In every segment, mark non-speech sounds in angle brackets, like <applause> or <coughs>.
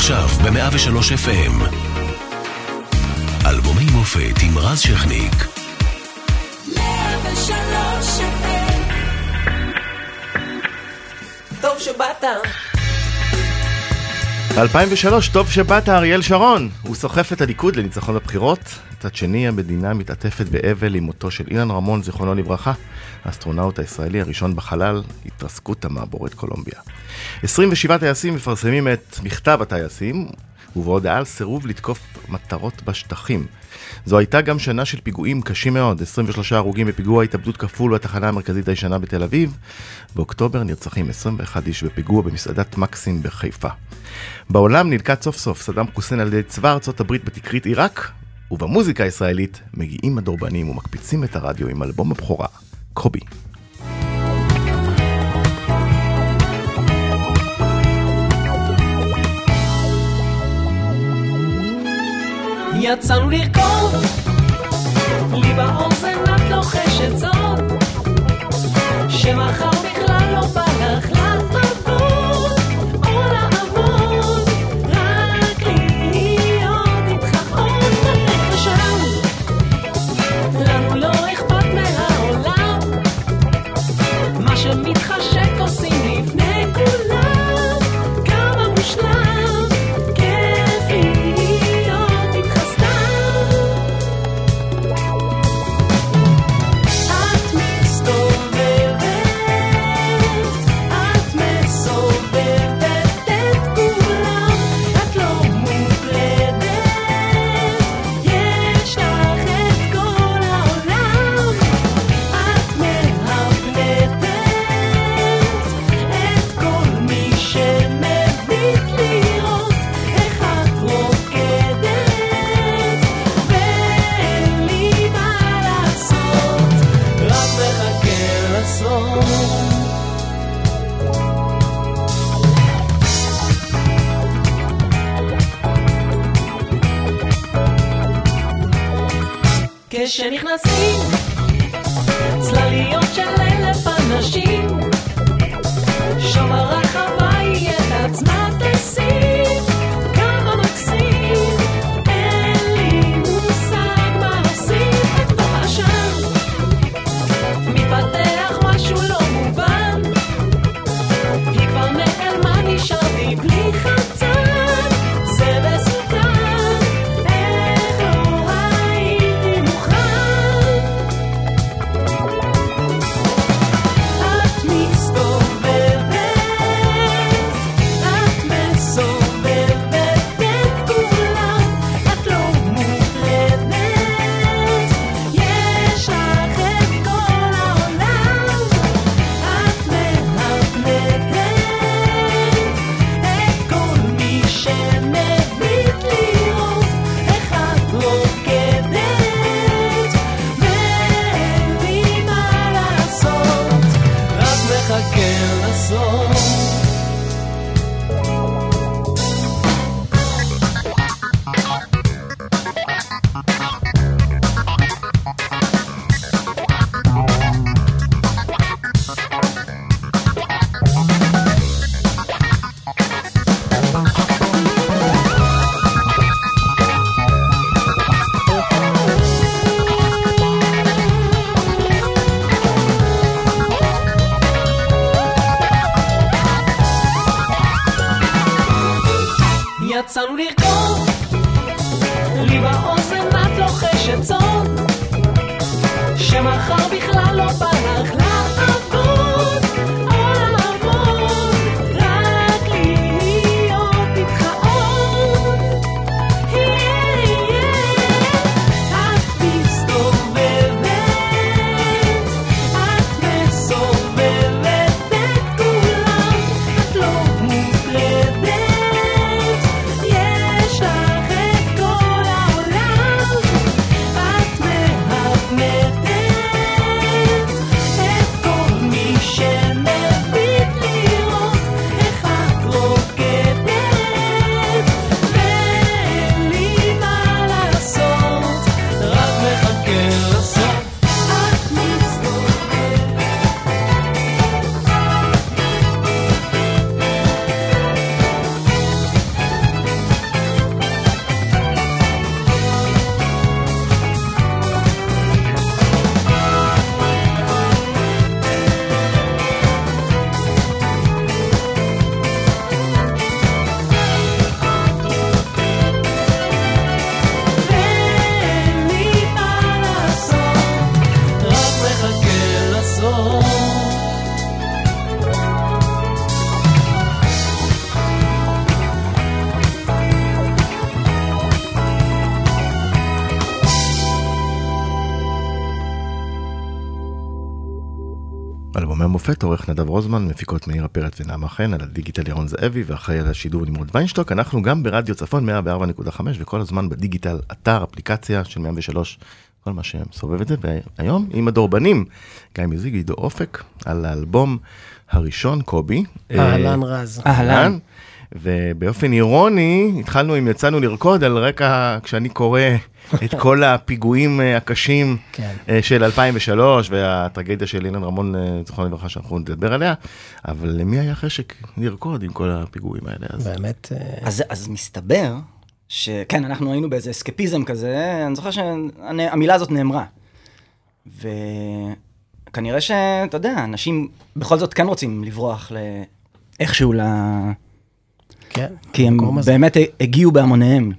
עכשיו ב-103 FM. אלבומי מופת עם רז שכניק. 103 FM. טוב שבאת. ב-2003, טוב שבאת אריאל שרון. הוא סוחף את הליכוד לניצחון בבחירות. מצד שני, המדינה מתעטפת באבל עם מותו של אילן רמון, זיכרונו לברכה, האסטרונאוט הישראלי הראשון בחלל, התרסקות המעבורת קולומביה. 27 טייסים מפרסמים את מכתב הטייסים, ובהודעה על סירוב לתקוף מטרות בשטחים. זו הייתה גם שנה של פיגועים קשים מאוד, 23 הרוגים בפיגוע התאבדות כפול בתחנה המרכזית הישנה בתל אביב. באוקטובר נרצחים 21 איש בפיגוע במסעדת מקסים בחיפה. בעולם נלכד סוף סוף סדאם חוסיין על ידי צבא ארצות הברית בתקרית עיראק, ובמוזיקה הישראלית מגיעים הדורבנים ומקפיצים את הרדיו עם אלבום הבכורה, קובי. יצאנו לרקוד, לי באוזן את לוחשת זאת, שמחר המופת, עורך נדב רוזמן, מפיקות מאירה פרץ ונעמה חן, על הדיגיטל ירון זאבי, ואחראי על השידור נמרוד ויינשטוק. אנחנו גם ברדיו צפון 104.5, וכל הזמן בדיגיטל, אתר, אפליקציה של 103, כל מה שמסובב את זה. והיום עם הדורבנים, גיא מזיג, עידו אופק, על האלבום הראשון, קובי. אהלן רז. אהלן. ובאופן אירוני, התחלנו עם יצאנו לרקוד על רקע, כשאני קורא את כל הפיגועים אה, הקשים כן. אה, של 2003 והטרגדיה של אילן רמון, אה, זיכרונו לברכה, שאנחנו נדבר עליה, אבל למי היה חשק לרקוד עם כל הפיגועים האלה? אז באמת, אז, אז מסתבר שכן, אנחנו היינו באיזה אסקפיזם כזה, אני זוכר שהמילה הזאת נאמרה. וכנראה שאתה יודע, אנשים בכל זאת כן רוצים לברוח ל... איכשהו ל... כן. כי הם הזה. באמת הגיעו בהמוניהם.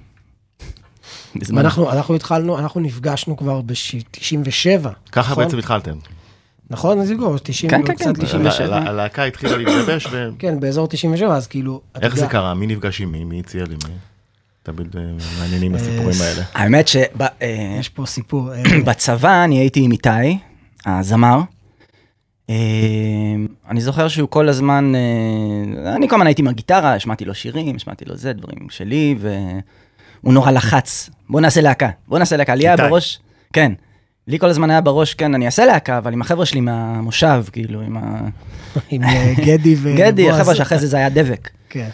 ואנחנו אנחנו התחלנו, אנחנו נפגשנו כבר ב-97. ככה בעצם התחלתם. נכון, זיגו? 90 כן, כן, כן, לפני. 97. ה- הלהקה התחילה להתגבש, ו- <laughs> כן, באזור 97, אז כאילו, איך זה קרה? מי נפגש עם מי? מי הציע לי? מי? תמיד אה, מעניינים הסיפורים האלה. האמת יש פה סיפור. אה, <clears throat> שבצבא אני הייתי עם איתי, הזמר. אה, אני זוכר שהוא כל הזמן, אה, אני כל הזמן הייתי עם הגיטרה, השמעתי לו שירים, השמעתי לו זה, דברים שלי, והוא נורא לחץ. בוא נעשה להקה, בוא נעשה להקה. לי היה. בראש, כן. לי כל הזמן היה בראש, כן, אני אעשה להקה, אבל עם החבר'ה שלי מהמושב, כאילו, עם ה... עם אה, גדי <laughs> ובועז. גדי, החבר'ה שאחרי זה זה היה דבק. כן.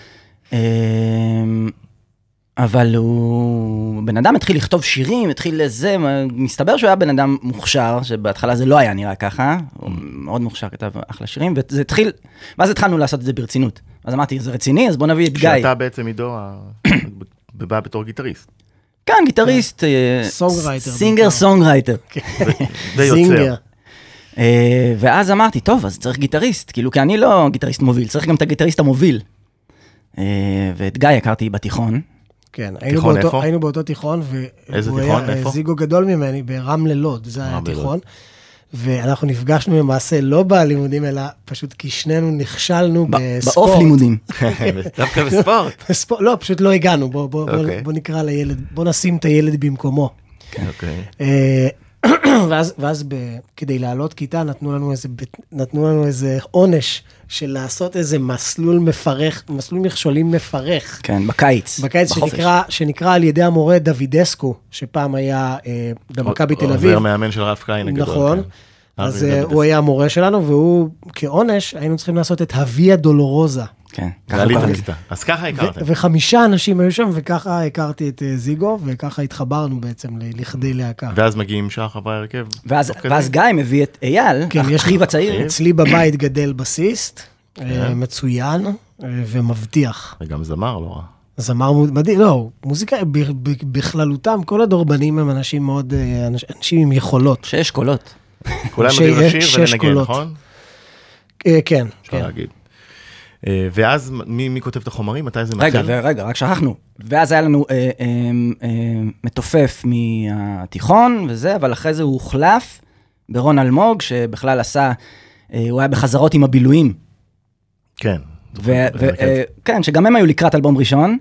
אבל הוא בן אדם התחיל לכתוב שירים, התחיל לזה, מסתבר שהוא היה בן אדם מוכשר, שבהתחלה זה לא היה נראה ככה, הוא מאוד מוכשר, כתב אחלה שירים, וזה התחיל, ואז התחלנו לעשות את זה ברצינות. אז אמרתי, זה רציני? אז בוא נביא את גיא. שאתה בעצם עידו, <coughs> בא בתור גיטריסט. כן, גיטריסט, אה, songwriter singer בעיקר. songwriter. ויוצר. singer. אה, ואז אמרתי, טוב, אז צריך גיטריסט, כאילו, כי אני לא גיטריסט מוביל, צריך גם את הגיטריסט המוביל. אה, ואת גיא הכרתי בתיכון, כן, היינו תיכון באותו- איפה? היינו באותו תיכון, והוא? היה, איפה? זיגו גדול ממני, ברמלה לוד, זה היה. התיכון. ואנחנו נפגשנו למעשה לא בלימודים, אלא פשוט כי שנינו נכשלנו ב- בספורט. בעוף לימודים. <laughs> <laughs> דווקא בספורט. בספורט. לא, פשוט לא הגענו, בוא, בוא, בוא, אוקיי. בוא נקרא לילד, בוא נשים את הילד במקומו. אוקיי. אה, <coughs> ואז, ואז ב, כדי לעלות כיתה נתנו לנו איזה, נתנו לנו איזה עונש של לעשות איזה מסלול מפרך, מסלול מכשולים מפרך. כן, בקיץ. בקיץ בחופש. שנקרא, שנקרא על ידי המורה דוידסקו, שפעם היה אה, במכבי תל אביב. עוזר מאמן של רב קליין הגדול. נכון. כן. אז אה. הוא היה המורה שלנו, והוא כעונש, היינו צריכים לעשות את הוויה דולורוזה. כן. אז ככה הכרתם. ו- וחמישה אנשים היו שם, וככה הכרתי את אה, זיגו, וככה התחברנו בעצם ל- לכדי להקה. ואז מגיעים שאר חברי ההרכב. ואז. ואז גיא מביא את אייל, כן, יש אחיו הצעיר. אצלי בבית גדל בסיסט, אה, כן. מצוין אה, ומבטיח. וגם זמר לא רע. זמר מדהים, לא, מוזיקה ב- ב- בכללותם, כל הדורבנים הם אנשים מאוד, אנש- אנשים עם יכולות. שש קולות. כולם יודעים לשיר ולנגן. נכון? אה, כן, אפשר כן. להגיד. אה, ואז מי מי כותב את החומרים? מתי זה מתחיל? רגע, ורגע, רק שכחנו. ואז היה לנו אה, אה, אה, מתופף מהתיכון וזה, אבל אחרי זה הוא הוחלף ברון אלמוג, שבכלל עשה, אה, הוא היה בחזרות עם הבילויים. כן. ו- ו- בהרכב. אה, כן, שגם הם היו לקראת אלבום ראשון,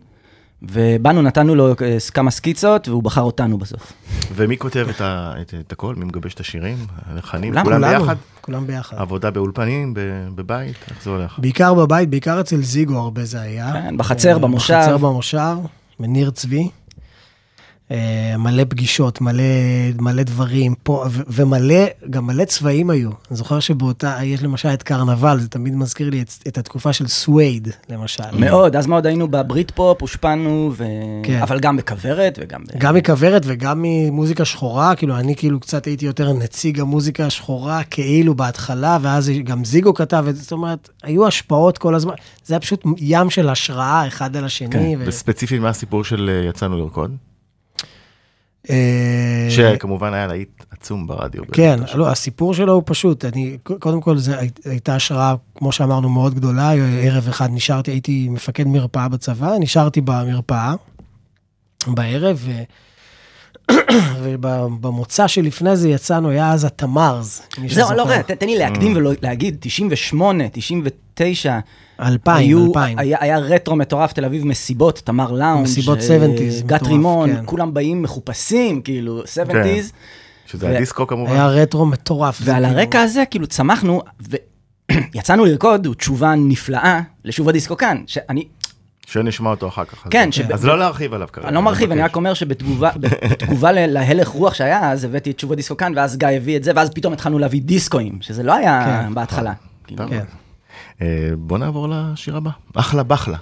ובאנו, נתנו לו אה, כמה סקיצות, והוא בחר אותנו בסוף. ומי כותב את ה- את- את הכל? מי מגבש את השירים? הלחנים? כולם, כולם ביחד? כולם ביחד. עבודה באולפנים, ב- בבית? איך זה הולך? בעיקר בבית, בעיקר אצל זיגו הרבה זה היה. כן, בחצר, אה, במושב. בחצר, במושב, מניר צבי. אה, מלא פגישות, מלא, מלא דברים, פה, ו- ומלא, גם מלא צבעים היו. אני זוכר שבאותה, יש למשל את קרנבל, זה תמיד מזכיר לי את, את התקופה של סווייד, למשל. מאוד, אז מאוד היינו בברית פופ, הושפענו, ו... כן. אבל גם בכוורת וגם... ב- גם מכוורת וגם ממוזיקה שחורה, כאילו אני כאילו קצת הייתי יותר נציג המוזיקה השחורה, כאילו בהתחלה, ואז גם זיגו כתב את זה, זאת אומרת, היו השפעות כל הזמן, זה היה פשוט ים של השראה אחד על השני. כן, ו... וספציפית מה הסיפור של אה, יצאנו לרקוד? אה, שכמובן היה להיט עצום ברדיו. כן, לא, הסיפור שלו הוא פשוט, אני, קודם כל זו הייתה השראה, כמו שאמרנו, מאוד גדולה, ערב אחד נשארתי, הייתי מפקד מרפאה בצבא, נשארתי במרפאה בערב, ו... ובמוצא שלפני זה יצאנו, היה אז התמרז. זהו. לא, רגע, תן לי להקדים ולהגיד, 98, 99, 2000, היו, 2000. היה, היה רטרו מטורף, תל אביב מסיבות, תמר לאונג', מסיבות אה, 70s, גת מטורף, רימון, כן. כולם באים מחופשים, כאילו, 70's, שזה ו- הדיסקו כמובן. היה רטרו מטורף. ועל כאילו- הרקע הזה, כאילו, צמחנו, ו... <clears throat> יצאנו לרקוד הוא תשובה נפלאה לשוב הדיסקו כאן, שאני שנשמע אותו אחר כך. אז- כן, שב- אז לא להרחיב עליו כרגע. אני לא מרחיב, אני. רק אומר שבתגובה <laughs> להלך רוח שהיה אז, הבאתי את שוב הדיסקו כאן, ואז גיא הביא את זה, ואז פתאום התחלנו להביא דיסקואים, שזה לא היה כן. בהתחלה. כאילו. כן. אה, בוא נעבור לשיר הבא. אחלה בחלה.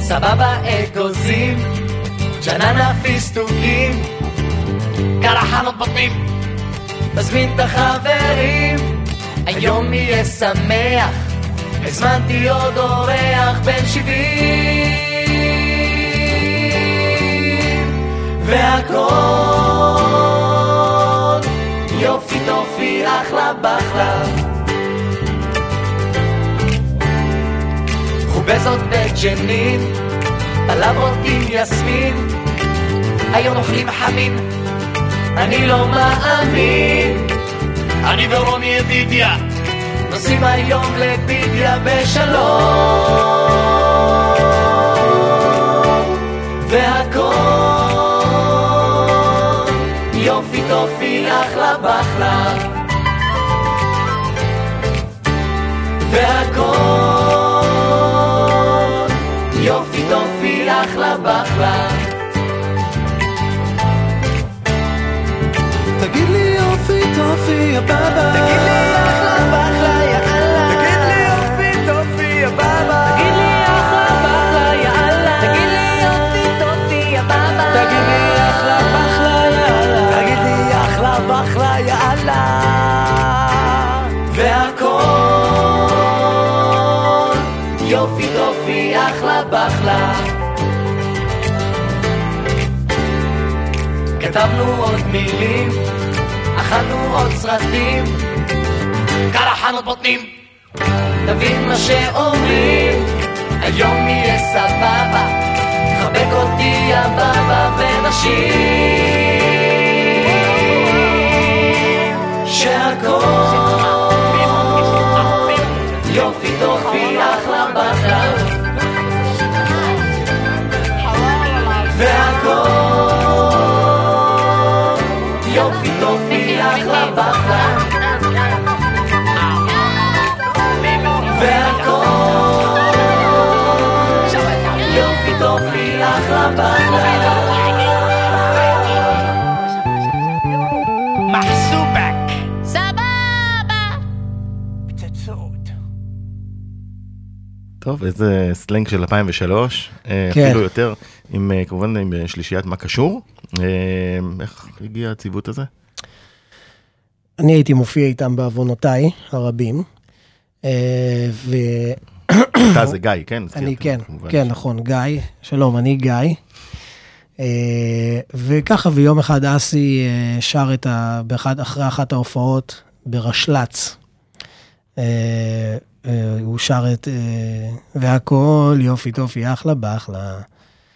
סבבה אגוזים, ג'ננה פיסטוקים, קרחנות בוטנים, תזמין את החברים, היום יהיה שמח, הזמנתי עוד אורח בן שבעים, והכל יופי טופי אחלה בחלה. חובזות בג'נין, בלבות עם יסמין, היום אוכלים חמין, אני לא מאמין. אני ורוני ידידיה, נוסעים היום לבידיה בשלום, והכל. יופי טופי אחלה בחלה. והכל. יופי טופי אחלה בחלה טופי בבא תגיד לי אחלה בחלה יאללה. תגיד לי יופי טופי בבא תגיד לי אחלה בחלה יאללה. תגיד לי יופי טופי בבא תגיד לי אחלה בחלה יאללה. תגיד לי אחלה בחלה יאללה. והכל. יופי טופי אחלה בחלה כתבנו עוד מילים, אכלנו עוד סרטים, קרחנות בוטנים, תבין מה שאומרים, היום יהיה סבבה, חבק אותי יא בבא ונשים, שהכל יופי טופי טוב, איזה סלנג של 2003, אה, כן. אפילו יותר, עם אה, כמובן עם אה, שלישיית מה קשור. איך הגיע הציוות הזה? אני הייתי מופיע איתם בעוונותיי הרבים. ואני, אתה זה גיא, כן? <coughs> הזכרת, כן, כמובן. כן, נכון, גיא. שלום, אני גיא. וככה, ויום אחד אסי שר את ה... באחד, אחרי אחת ההופעות ברשל"צ. אה, אה, הוא שר את... אה, והכל יופי טופי אחלה באחלה.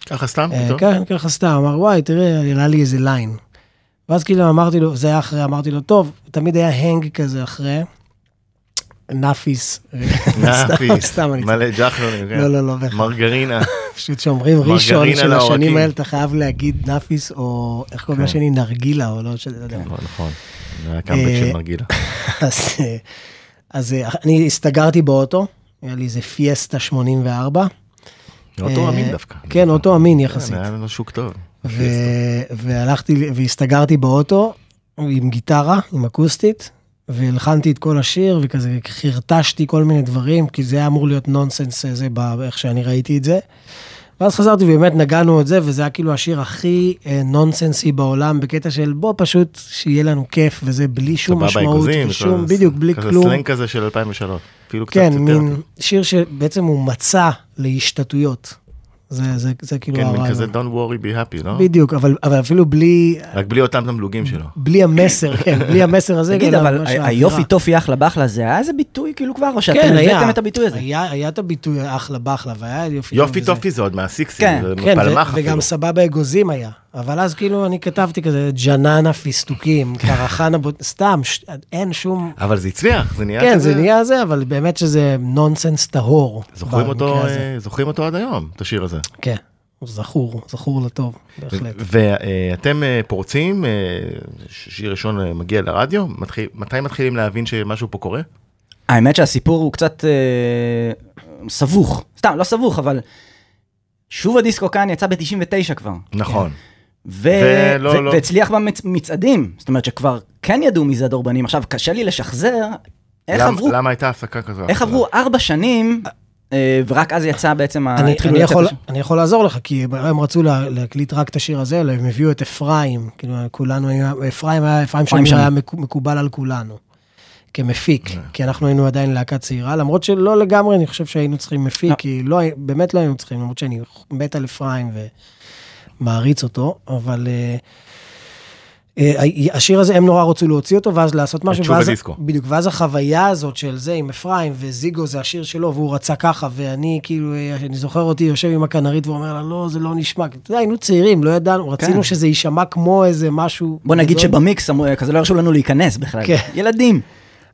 ככה סתם? כן, ככה סתם, אמר, וואי, תראה, עלה לי איזה line. ואז כאילו אמרתי לו, זה היה אחרי, אמרתי לו, טוב, תמיד היה hang כזה אחרי, נאפיס. נאפיס, סתם, אני מלא ג'חלונים, כן. לא, לא, לא. מרגרינה. פשוט שאומרים ראשון של השנים. האלה, אתה חייב להגיד נאפיס, או איך קוראים כן. לשני, נרגילה, או לא, לא יודע. נכון, נכון. זה היה קאמבק אה, של נרגילה. <laughs> אז, אה, אה, אני הסתגרתי באוטו, היה לי איזה פיאסטה 84. אוטו אה, אמין דווקא. כן, אוטו אמין כן, יחסית. היה לנו שוק טוב. והלכתי, והסתגרתי באוטו עם גיטרה, עם אקוסטית, והלחנתי את כל השיר, וכזה חרטטתי כל מיני דברים, כי זה היה אמור להיות נונסנס, זה, ב- איך שאני ראיתי את זה. ואז חזרתי ובאמת ניגנו את זה, וזה היה כאילו השיר הכי אה, נונסנסי בעולם, בקטע של בוא פשוט שיהיה לנו כיף, וזה בלי שום משמעות, כזה- בדיוק, בלי כזה כלום. סלנג כזה של 2003. אפילו קצת כן, יותר. מין שיר שבעצם הוא מצע להשתתויות. זה, זה, זה כאילו כן, מין הרעיון. כזה Don't worry be happy, לא? בדיוק, אבל, אבל אפילו בלי, רק בלי אותם תמלוגים שלו. בלי המסר, כן, בלי המסר הזה. תגיד, אבל. היופי טופי אחלה בחלה זה היה איזה ביטוי כאילו כבר, או שאתם כן, הבאתם את הביטוי הזה? היה, היה את הביטוי אחלה בחלה, והיה יופי יופי וזה. טופי זה עוד מהסיקסים, כן, זה כן, אפילו. וגם סבבה אגוזים היה. אבל אז כאילו אני כתבתי כזה ג'ננה פיסטוקים, קרחנה, בוט- סתם, ש- אין שום... אבל זה הצליח, זה נהיה כן, כזה... זה נהיה זה, אבל באמת שזה נונסנס טהור. זוכרים אותו. אה, זוכרים אותו עד היום, את השיר הזה. כן, זכור, זכור לטוב, בהחלט. ואתם אה, פורצים, אה, שיר ראשון אה, מגיע לרדיו, מתחיל- מתי מתחילים להבין שמשהו פה קורה? האמת שהסיפור הוא קצת אה, סבוך. סתם, לא סבוך, אבל שוב הדיסקו כאן יצא ב-99 כבר. נכון. ו- ולא- ו- לא- והצליח במצעדים, זאת אומרת שכבר כן ידעו מי זה הדורבנים. עכשיו, קשה לי לשחזר איך למ- עברו, למה הייתה הפסקה כזו? איך עברו ארבע שנים, אה, ורק אז יצא בעצם, ה- אני, התחילו אני, יכול, אני יכול לעזור לך, כי הם רצו לה, להקליט רק את השיר הזה, אלא הם הביאו את אפרים, כאילו כולנו, היה- אפרים היה, אפרים שמיר היה שמיר. מקו- מקובל על כולנו, כמפיק, כי אנחנו היינו עדיין להקה צעירה, למרות שלא לגמרי, אני חושב שהיינו צריכים מפיק, לא. כי לא, באמת לא היינו צריכים, למרות שאני מת על אפרים ומעריץ אותו, אבל... אה, אה, השיר הזה, הם נורא רצו להוציא אותו, ואז לעשות משהו, שוב ואז, הדיסקו. בדיוק, ואז החוויה הזאת של זה עם אפרים, וזיגו זה השיר שלו, והוא רצה ככה, ואני כאילו, אה, אני זוכר אותי יושב עם הכנרית ואומר לה, לא, זה לא נשמע, אתה יודע, היינו צעירים, לא ידענו, רצינו שזה יישמע כמו איזה משהו. בוא נגיד. שבמיקס כזה לא הרשו לנו להיכנס בכלל. כן. ילדים.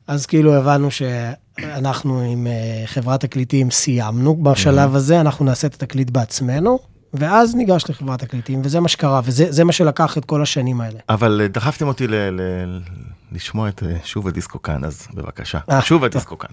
אז כאילו הבנו שאנחנו עם אה, חברת תקליטים סיימנו בשלב הזה, אנחנו נעשה את התקליט בעצמנו, ואז ניגש לחברת תקליטים, וזה מה שקרה, וזה זה מה שלקח את כל השנים האלה. אבל אה, דחפתם אותי ל- ל- לשמוע את אה, שוב הדיסקו כאן, אז בבקשה. אה, שוב. הדיסקו כאן.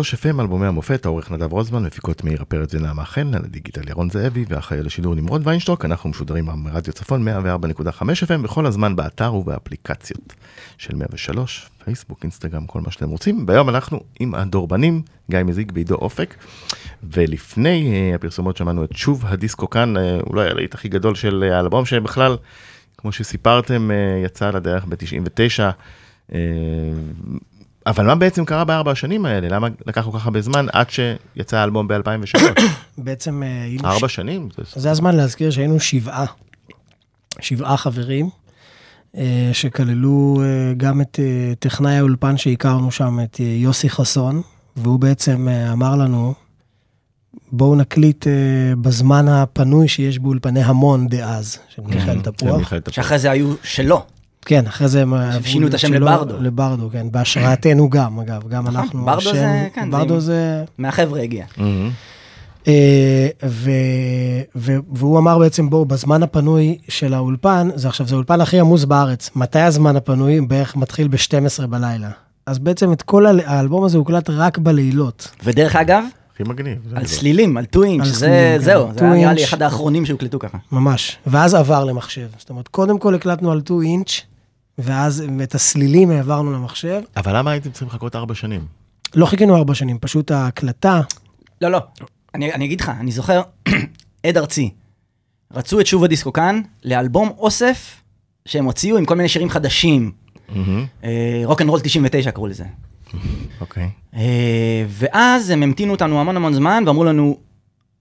103 FM, אלבומי המופת, העורך נדב רוזמן, מפיקות מאירה פרץ ונעמה חן, על הדיגיטל ירון זאבי, והאחראי לשידור נמרוד ויינשטוק, אנחנו משודרים ברדיו צפון 104.5 FM, בכל הזמן באתר ובאפליקציות של 103, פייסבוק, אינסטגרם, כל מה שאתם רוצים. והיום אנחנו עם הדורבנים, גיא מזיג ועידו אופק, ולפני אה, הפרסומות שמענו את שוב הדיסקו כאן, אה, אולי הלהיט הכי גדול של אה, האלבום, שבכלל, כמו שסיפרתם, יצא לדרך ב-99. אבל מה בעצם קרה בארבע השנים האלה? למה לקח כל כך הרבה זמן עד שיצא האלבום ב-2003? <coughs> בעצם אה, היינו... ארבע ש- שנים? זה- זה הזמן להזכיר שהיינו שבעה, שבעה חברים, אה, שכללו אה, גם את טכנאי האולפן שהכרנו שם, את יוסי חסון, והוא בעצם אמר לנו, בואו נקליט בזמן הפנוי שיש באולפני המון דאז, של. מיכאל תפוח. שאחרי זה היו שלו. כן, אחרי זה הם שינו את השם לברדו. לברדו, כן, בהשראתנו גם, אגב, גם נכון, אנחנו, ברדו זה- כן, ברדו זה-. מהחבר'ה הגיע. מהמם. אה, והוא אמר בעצם, בואו, בזמן הפנוי של האולפן, זה עכשיו, זה האולפן הכי עמוס בארץ. מתי הזמן הפנוי? בערך מתחיל ב-12 בלילה. אז בעצם את כל האל- האלבום הזה הוקלט רק בלילות. ודרך אגב, הכי מגניב. על זה. סלילים, על 2 אינץ', זה כן. זהו, זה 2 היה נראה לי. אחד האחרונים שהוקלטו ככה. ממש. ואז עבר למחשב. זאת אומרת, קודם כל הקלטנו על 2 אינץ', ואז את הסלילים העברנו למחשב. אבל למה הייתם צריכים לחכות ארבע שנים? לא חיכינו ארבע שנים, פשוט ההקלטה, לא, לא, אני, אני אגיד לך, אני זוכר, <clears throat> הד ארצי, רצו את שוב הדיסקו כאן לאלבום אוסף שהם הוציאו עם כל מיני שירים חדשים. rock and roll 99 קראו לזה. אוקיי. אה, ואז הם המתינו אותנו המון המון זמן ואמרו לנו,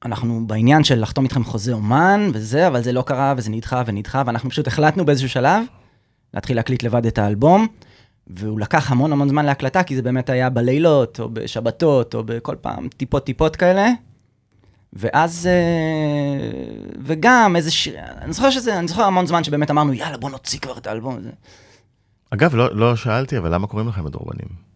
אנחנו בעניין של לחתום איתכם חוזה אומן וזה, אבל זה לא קרה וזה נדחה ונדחה, ואנחנו פשוט החלטנו באיזשהו שלב להתחיל להקליט לבד את האלבום, והוא לקח המון המון זמן להקלטה, כי זה באמת היה בלילות, או בשבתות, או בכל פעם טיפות טיפות כאלה. ואז, אה, וגם איזה שיר, אני זוכר שזה, אני זוכר המון זמן שבאמת אמרנו, יאללה, בוא נוציא כבר את האלבום הזה. אגב, לא לא שאלתי, אבל למה קוראים לכם הדורבנים?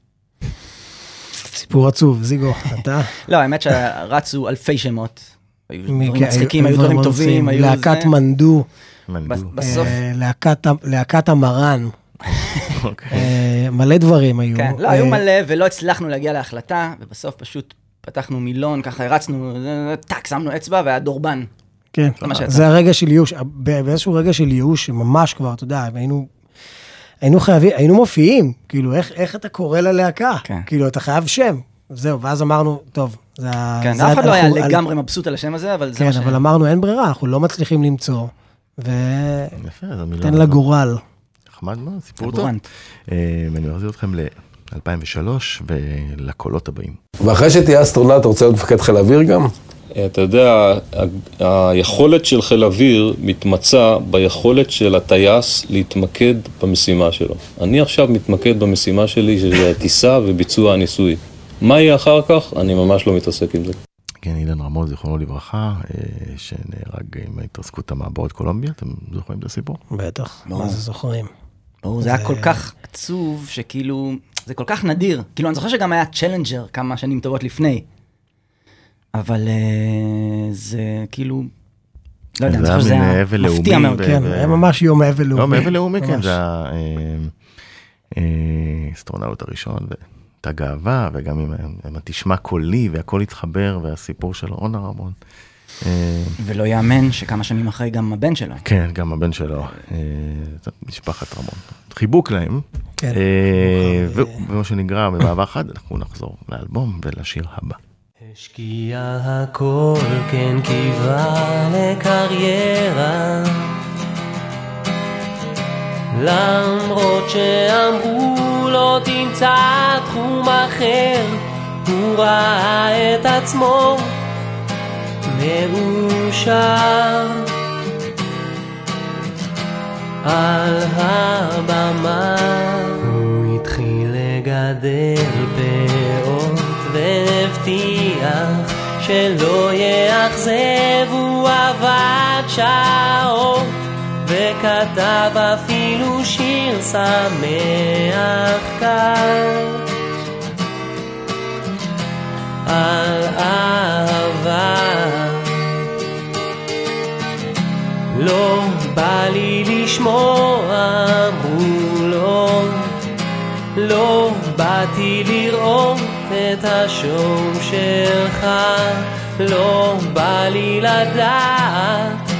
סיפור עצוב, זיגו, אתה? <laughs> לא, האמת שרצו אלפי שמות. היו דברים כן, מצחיקים, היו דברים טובים. היו להקת זה. מנדו, מנדו. בסוף, אה, להקת ה- להקת המרן, <laughs> אוקיי. אה, מלא דברים היו. כן, לא, היו אה, מלא ולא הצלחנו להגיע להחלטה, ובסוף פשוט פתחנו מילון, ככה הרצנו, זה- זה- טאק, שמנו אצבע והיה דורבן. כן, זה. זה הרגע של ייאוש, באיזשהו רגע של ייאוש, ממש כבר, אתה יודע, היינו, היינו חייבים, היינו מופיעים, כאילו, איך, איך אתה קורא ללהקה? כן. כאילו, אתה חייב שם. זהו, ואז אמרנו, טוב, זה ה... כן, זה אף אחד לא היה לגמרי מבסוט על השם הזה, אבל זה כן, מה ש... אבל אמרנו, אין ברירה, אנחנו לא מצליחים למצוא, ותן הזאת. לגורל. נחמד מאוד, סיפור טוב. אה, ואני מחזיר אתכם ל-2003 ולקולות הבאים. ואחרי שתהיה אסטרונאוט, אתה רוצה להיות מפקד חיל האוויר גם? אתה יודע, היכולת של חיל אוויר מתמצה ביכולת של הטייס להתמקד במשימה שלו. אני עכשיו מתמקד במשימה שלי, שזה הטיסה וביצוע הניסוי. מה יהיה אחר כך? אני ממש לא מתעסק עם זה. כן, אילן רמון, זיכרונו לברכה, אה, שנהרג עם התרסקות המעבורת קולומביה, אתם זוכרים את הסיפור? בטח, ברור. מה זה זוכרים? ברור, זה היה כל כך עצוב, שכאילו, זה כל כך נדיר. כאילו, אני זוכר שגם היה צ'לנג'ר כמה שנים טובות לפני. אבל אה, זה כאילו, לא יודע, אני זה זוכר שזה היה אבל מפתיע מאוד. כן, היה ממש יום אבל לאומי. לא, מעבר לאומי, כן. זה האסטרונאוט הראשון, והייתה גאווה, וגם עם עם התשמע קולי, והכל התחבר, והסיפור של רונה רמון. אה, ולא יאמן שכמה שנים אחרי גם הבן שלו. כן, גם הבן שלו, אה, משפחת רמון. חיבוק להם. כן. אה, ומה שנקרא במעבר חד, אנחנו נחזור לאלבום ולשיר הבא. השקיעה הכל, כן קיווה לקריירה למרות שאמרו לא תמצא תחום אחר הוא ראה את עצמו מאושר. על הבמה הוא התחיל לגדל פאות והבטיח שלא יאכזב הוא עבד שעות וכתב שיר שמח קל על אהבה. לא בא לי לשמוע, אמרו לו, לא באת באתי לראות את השואו שלך, לא בא לי לדעת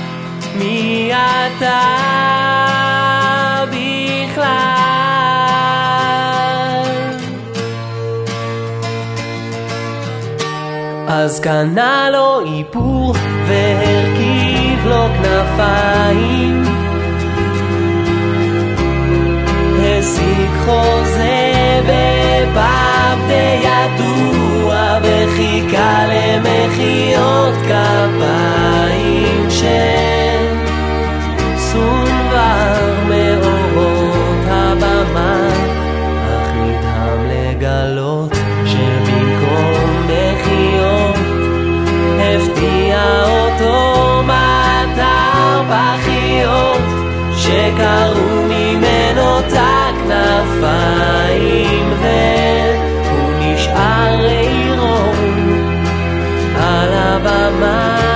מי אתה אז קנה לו איפור והרכיב לו כנפיים. השיג חוזה בפאב די ידוע וחיכה למחיאות כפיים של סונבר מאורות אותו מטר פחיות שקרעו ממנו את הכנפיים והוא נשאר עירום על הבמה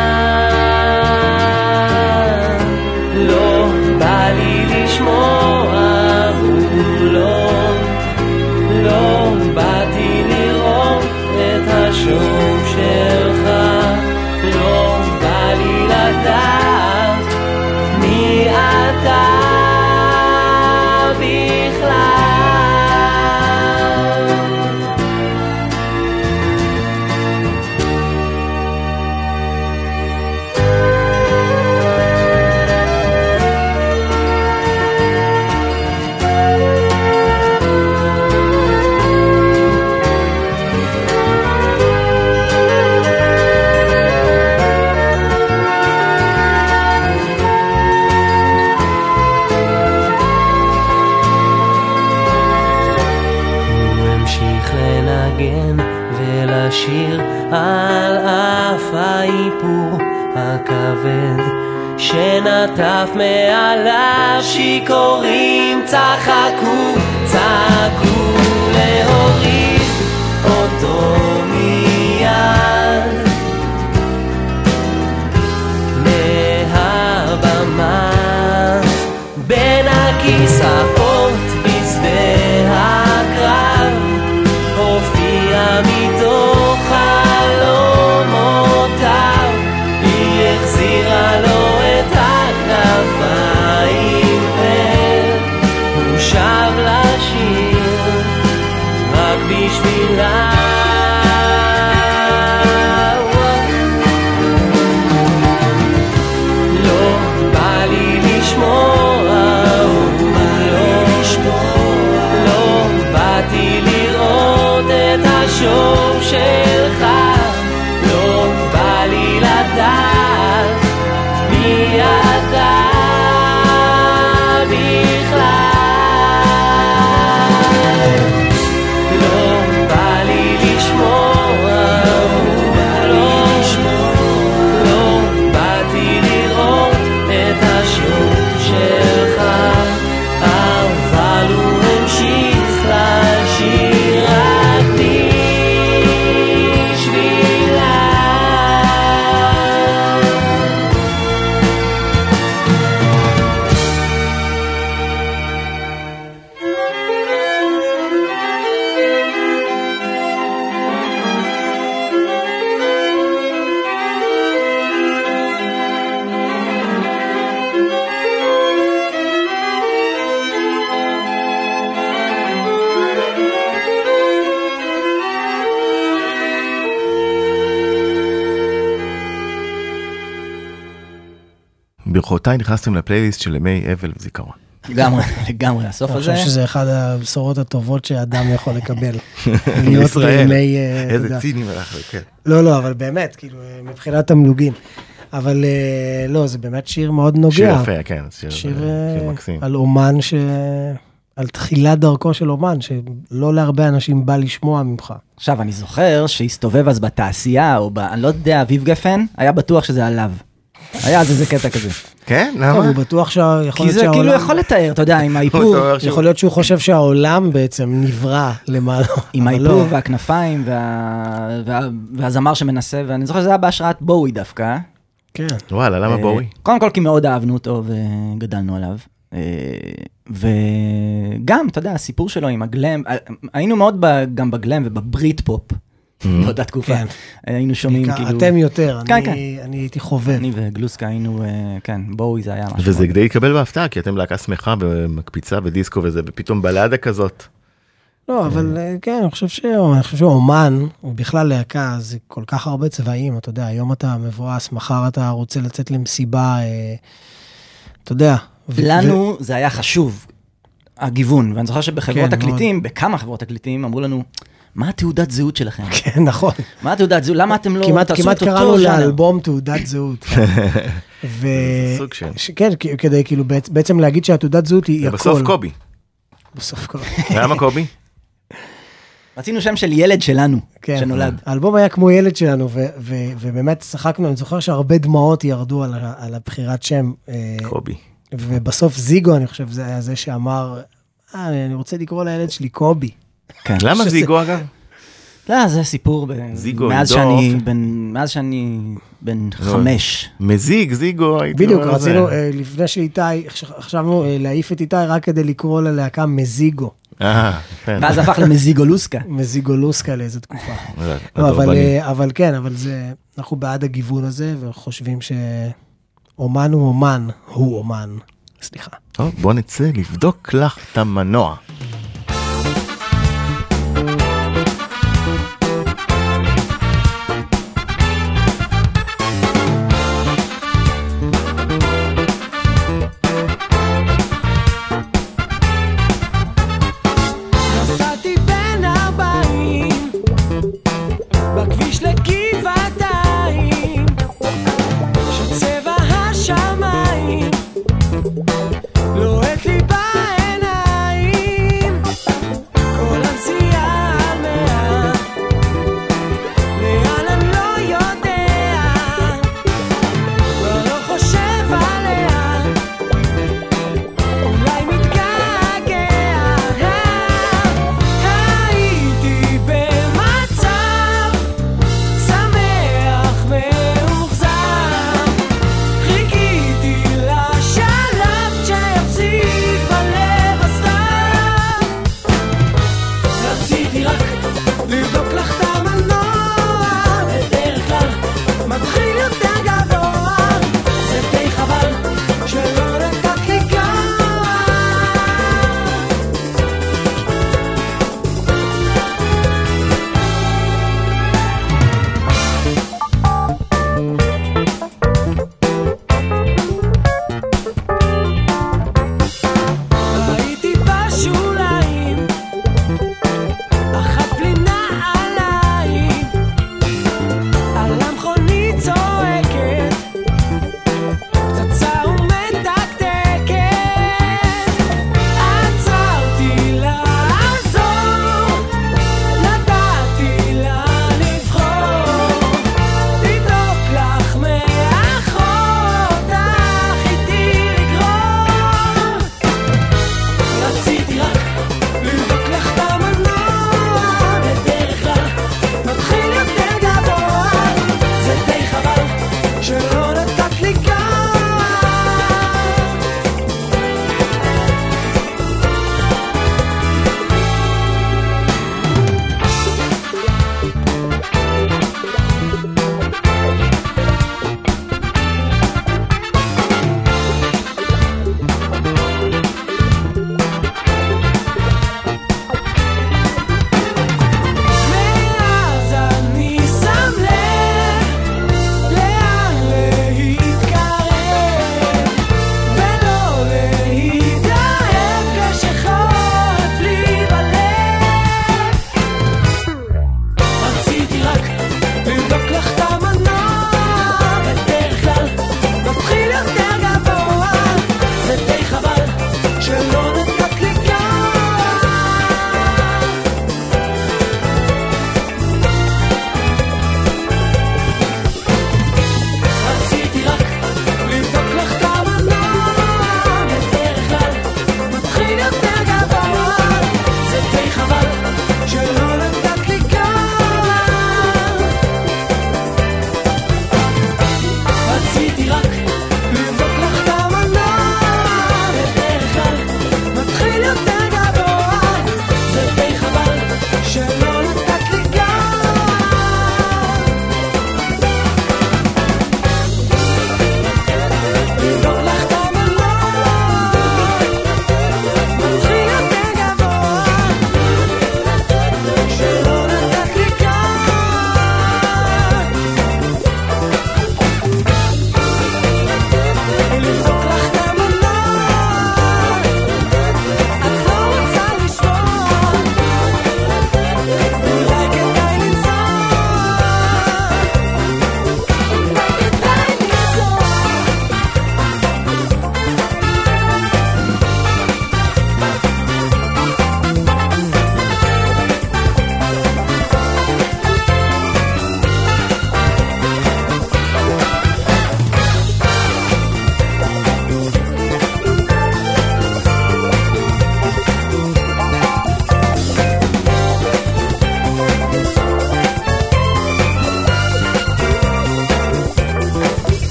ברכותיי נכנסתם לפלייליסט של ימי אבל וזיכרון. לגמרי, לגמרי, הסוף אני הזה. חושב שזה אחד הבשורות הטובות שאדם יכול לקבל. <laughs> להיות. בימי... אה, איזה יודע. ציניים אנחנו, כן. לא, לא, אבל באמת, כאילו, מבחינת תמלוגים. אבל אה, לא, זה באמת שיר מאוד נוגע. שיר יפה, כן, שיר שיר שיר אה, מקסים. על אומן ש... על תחילת דרכו של אומן, שלא להרבה אנשים בא לשמוע ממך. עכשיו, אני זוכר שהסתובב אז בתעשייה, או ב... אני לא יודע, אביב גפן, היה בטוח שזה עליו. היה אז איזה קטע כזה. כן? טוב, למה? הוא בטוח שיכול כי להיות זה שהעולם... כאילו יכול לתאר, אתה יודע, עם האיפור, יכול להיות שהוא חושב שהעולם בעצם נברא למעלה. <laughs> עם אבל האיפור לא. והכנפיים, וה... וה... והזמר שמנסה, ואני זוכר שזה היה בהשראת בואי דווקא. כן. וואלה, למה אה, בואי? קודם כל כי מאוד אהבנו אותו וגדלנו עליו. אה, גם, אתה יודע, הסיפור שלו עם הגלם, אה, היינו מאוד גם בגלם ובברית פופ, באותה תקופה. כן. היינו שומעים כאילו... אתם יותר, כן, אני- כן. אני הייתי חובב. אני וגלוסקה היינו, אה, כן, בואי זה היה משהו. וזה מאוד- כדי לקבל בהפתעה, כי אתם להקה שמחה ומקפיצה ודיסקו וזה, ופתאום בלאדה כזאת. לא, אבל אה, כן, אני חושב ש- אני חושב שאומן, או בכלל להקה, זה כל כך הרבה צבעים, אתה יודע, היום אתה מבואס, מחר אתה רוצה לצאת למסיבה, אה, אתה יודע. ו- לנו זה היה חשוב, הגיוון, ואני זוכר שבחברות כן, תקליטים, בכמה חברות תקליטים, אמרו לנו, מה התעודת זהות שלכם? כן, נכון. מה התעודת זהות? למה אתם לא כמעט, תעשו כמעט את אותו קראנו ז'אנר?" לאלבום תעודת זהות. ו... סוג של. ש- כן, כי- כדי כאילו בעצ- בעצם להגיד שהתעודת זהות היא הכל. ובסוף קובי. בסוף קובי. למה קובי? רצינו שם של ילד שלנו, כן. שנולד. האלבום היה כמו ילד שלנו, ו- ו- ובאמת צחקנו, אני זוכר שהרבה דמעות ירדו על ה- על הבחירת שם. אה, קובי. ובסוף זיגו, אני חושב, זה היה זה שאמר, אה, אני רוצה לקרוא לילד שלי קובי. כן. למה שזה- זיגו אגב? לא, זה סיפור, ב- זיגו, מאז שאני. בן- מאז שאני בן לא. חמש. מזיג, זיגו, הייתי בדיוק, אומר זה. רצינו, אה, לפני שאיתי, חש- חשבנו אה, להעיף את איתי רק כדי לקרוא ללהקה מזיגו, אה, יפה. ואז הפך למזיגולוסקה. <laughs> מזיגולוסקה לאיזה תקופה. לא, לא, אבל. אה, אבל כן, אבל זה, אנחנו בעד הגיוון הזה, וחושבים שאומן הוא אומן, הוא אומן. סליחה. טוב, בוא נצא לבדוק לך את המנוע.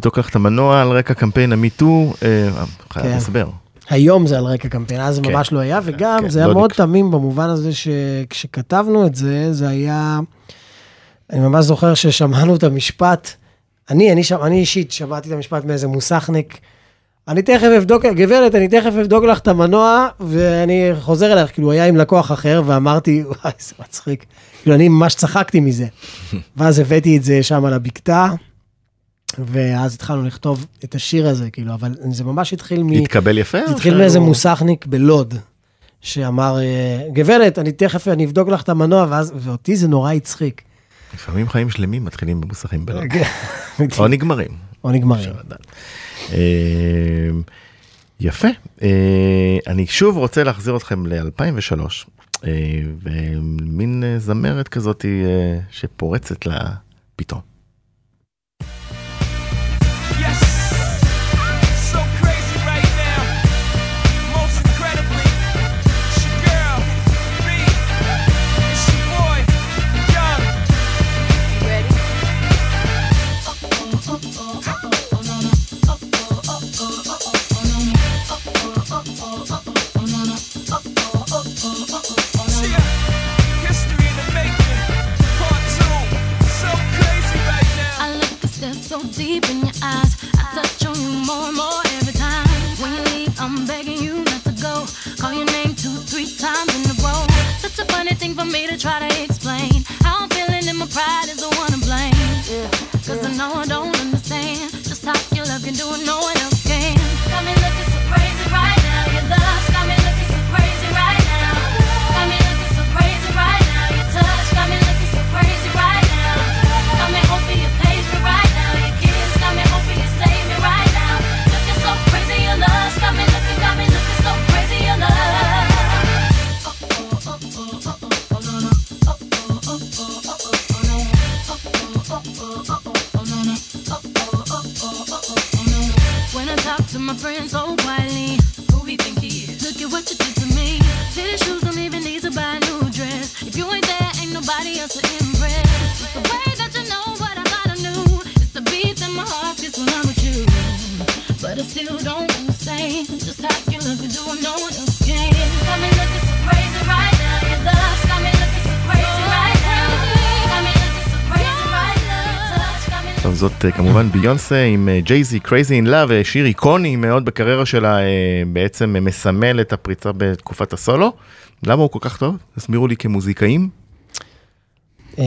לבדוק לך את המנוע על רקע קמפיין המיטו, חייב כן. הסבר. היום זה על רקע קמפיין, אז זה כן. ממש לא היה, וגם כן, זה היה לא מאוד תמים במובן הזה שכשכתבנו את זה, זה היה... אני ממש זוכר ששמענו את המשפט, אני, אני, שם, אני אישית שמעתי את המשפט מאיזה מוסכניק, אני תכף אבדוק, גברת, אני תכף אבדוק לך את המנוע, ואני חוזר אלייך, כאילו, היה עם לקוח אחר, ואמרתי, וואי, זה מצחיק. כאילו, אני ממש צחקתי מזה. <laughs> ואז הבאתי את זה שם על הבקתה, ואז התחלנו לכתוב את השיר הזה, כאילו, אבל זה ממש התחיל מ... התקבל יפה? זה התחיל מאיזה מוסכניק בלוד, שאמר, אה, גברת, אני תכף, אני אבדוק לך את המנוע, ואז, ואותי זה נורא הצחיק. לפעמים חיים שלמים מתחילים במוסכים בלוד. כן. או נגמרים. או נגמרים. אה, יפה. אה, אני שוב רוצה להחזיר אתכם ל-2003, ומין זמרת כזאת שפורצת לה פתאום. Try to explain. זאת אה, כמובן ביונסה עם ג'ייזי, Crazy in Love, אה, שיר איקוני מאוד בקריירה שלה, אה, בעצם אה, מסמל את הפריצה בתקופת הסולו. למה הוא כל כך טוב? הסבירו לי כמוזיקאים. אה,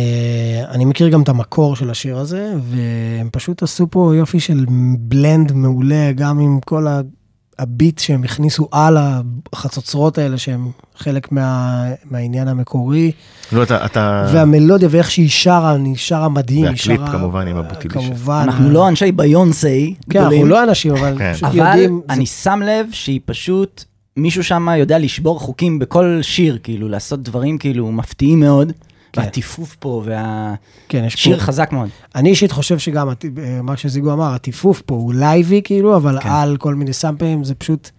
אני מכיר גם את המקור של השיר הזה, והם פשוט עשו פה יופי של בלנד מעולה, גם עם כל ה- הביט שהם הכניסו על החצוצרות האלה, שהם חלק מה, מהעניין המקורי, לא, אתה, אתה... והמלודיה ואיך שהיא שרה, היא שרה מדהים, היא והקליפ שרה... כמובן עם ה bootylicious. כמובן. אנחנו לא אנשי ביונסי כן, אנחנו גדולים, לא אנשים, אבל כן. פשוט אבל יודעים... זה- אני שם לב שהיא פשוט, מישהו שם יודע לשבור חוקים בכל שיר, כאילו, לעשות דברים כאילו מפתיעים מאוד. והטיפוף פה, והשיר כן, יש פה... חזק מאוד. אני אישית חושב שגם, אה, מה שזיגו אמר, הטיפוף פה הוא לייבי כאילו, אבל כן. על כל מיני סאמפלים זה פשוט...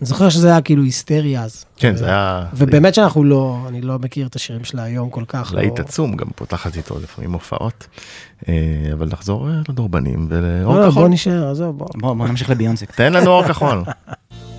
אני זוכר שזה היה כאילו היסטריה אז. כן, זה היה... ובאמת שאנחנו לא, אני לא מכיר את השירים שלה היום כל כך. להיט לא... עצום, גם פותחת איתו לפעמים הופעות. אה, אבל נחזור אה, לדורבנים ולאור לא, לא, כחול. בוא נשאר, עזוב, בוא. בוא, בוא נמשיך לביונסי. תן לנו אור כחול. <laughs>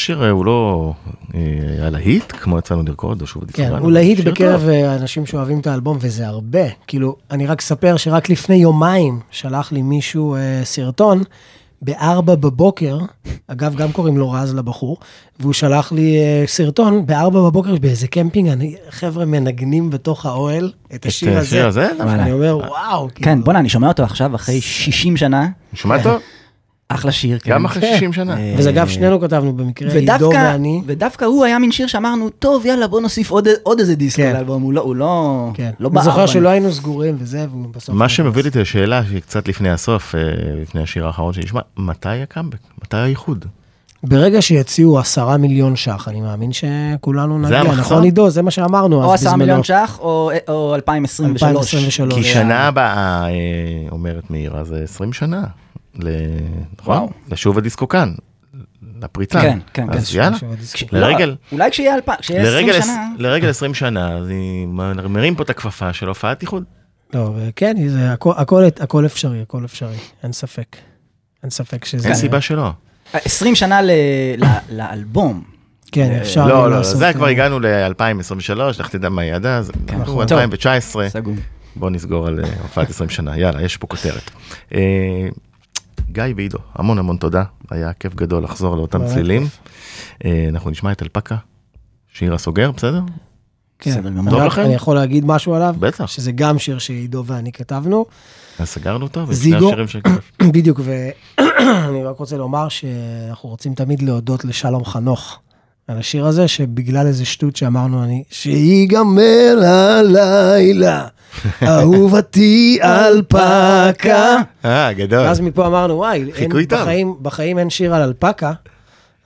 אחלה שיר, אה, הוא לא אה, היה להיט, כמו יצאנו לרקוד, או שוב כן, הוא להיט בקרב טוב. אה, אנשים שאוהבים את האלבום, וזה הרבה. כאילו, אני רק אספר שרק לפני יומיים שלח לי מישהו אה, סרטון, בארבע בבוקר, אגב, גם קוראים לו רז לבחור, והוא שלח לי אה, סרטון בארבע בבוקר באיזה קמפינג, אני, חבר'ה מנגנים בתוך האוהל את השיר הזה. השיר הזה? אני אומר, וואו, כן, כאילו, בוא'נה, אני שומע אותו עכשיו אחרי 60 שנה, נשמע טוב? <laughs> אחלה שיר. כן. גם אחרי כן. 60 שנה. אה, וזה אגב, שנינו כתבנו במקרה, עידו ואני. ודווקא הוא היה מין שיר שאמרנו, טוב, יאללה, בוא נוסיף עוד, עוד איזה דיסק כן. לאלבום, הוא לא, הוא לא, כן, לא אני בער זוכר בנו. שלא היינו סגורים וזה, והוא בסוף... מה שמביא לי את השאלה, שהיא קצת לפני הסוף, אה, לפני השיר האחרון שנשמע, מתי הקאמבק? מתי האיחוד? ברגע שיציעו עשרה מיליון שח, אני מאמין שכולנו נגיע? נכון עידו? זה מה שאמרנו או אז 10 בזמנו. מיליון ש"ח, או, או 2023. 2023. כי זה שנה הבאה, אה, אומרת מאירה, זה 20 שנה. ל- נכון? לשוב הדיסקוקן. לפריצה. כן, כן, כן. אז יאללה. הדיסק. לרגל, לא, אולי כשיהיה אלפיים, כשיהיה 20 לרגל, שנה. לרגל 20 שנה, אז אני מרים פה את הכפפה של הופעת איחוד. לא, כן, זה הכל, הכל, הכל אפשרי, הכל אפשרי, אין ספק. אין ספק שזה... אין סיבה שלא. 20 שנה ל, ל, לאלבום. כן, אפשר לא, לא, לעשות... זה כבר אה, הגענו ל-2023, לך תדע מה יהיה עד אז. אנחנו נכון. 2019, סגור. בוא נסגור על אה, הופעת 20 שנה, יאללה, יש פה כותרת. גיא ועידו, המון המון תודה, היה כיף גדול לחזור לאותם צלילים. אה, אנחנו נשמע את אלפקה, שיר הסוגר, בסדר? כן. בסדר. אני יכול להגיד משהו עליו? בטח. שזה גם שיר שעידו ואני כתבנו. אז סגרנו אותו, ושני זיגו. השירים של כיף. <coughs> בדיוק, ואני <coughs> רק רוצה לומר שאנחנו רוצים תמיד להודות לשלום חנוך על השיר הזה, שבגלל איזה שטות שאמרנו אני, שיגמר הלילה, אהובתי אלפקה. אה, גדול. ואז מפה אמרנו, וואי, אין. בחיים, בחיים אין שיר על אלפקה.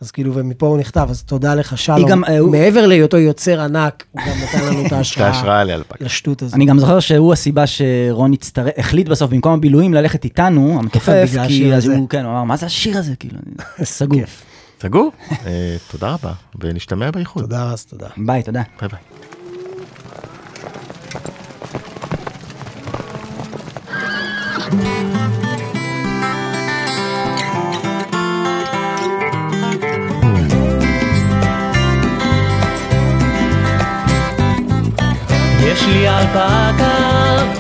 אז כאילו, ומפה הוא נכתב, אז תודה לך, שלום. גם, אה, מעבר להיותו יוצר ענק, הוא גם נתן לנו את <laughs> את ההשראה לאלפקה. לשטות הזאת. אני גם זוכר שהוא הסיבה שרון הצטרף, החליט בסוף במקום הבילויים ללכת איתנו, המתופף, כי אז. הוא, כן, הוא אמר, מה זה השיר הזה? כאילו, <laughs> סגור. סגור? אה, תודה רבה, ונשתמע באיחוד. תודה רז, תודה. ביי, תודה. ביי ביי. יש לי אלפקה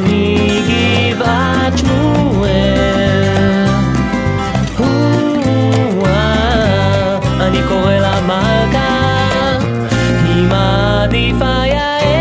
מגבעת שמואל. אני קורא לה מלכה, היא מעדיפה יעל.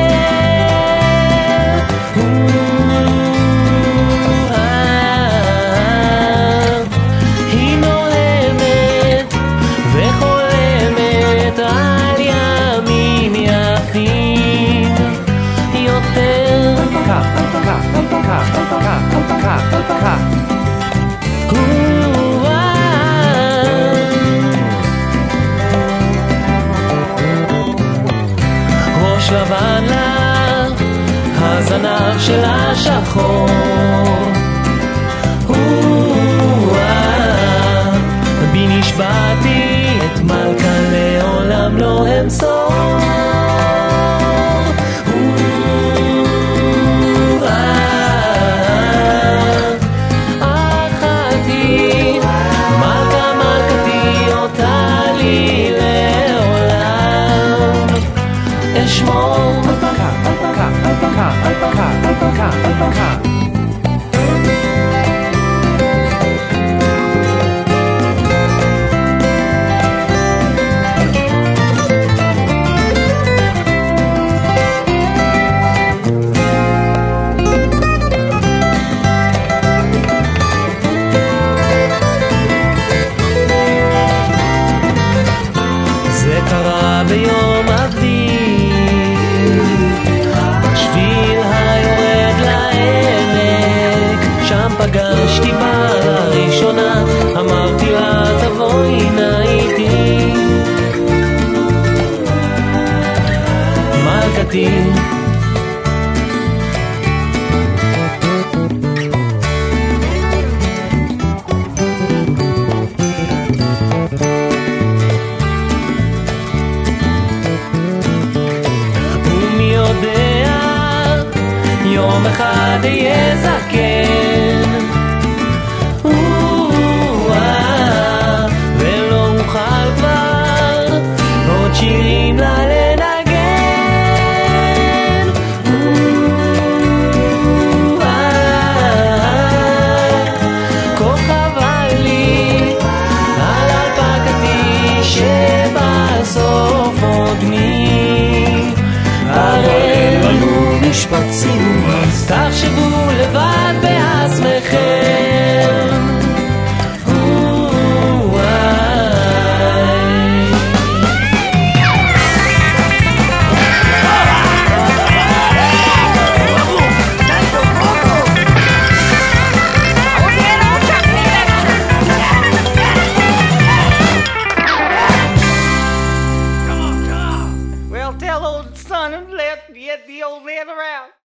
הזנב שלה שחור. או-אה, בי נשבעתי את מלכה לעולם לא אמסור. או-אה, אכלתי, מלכה מלכתי אותה לי לעולם. אשמור זה קרה ביום אביב, פגשתי בה לראשונה, אמרתי לה תבואי נא איתי. מלכתי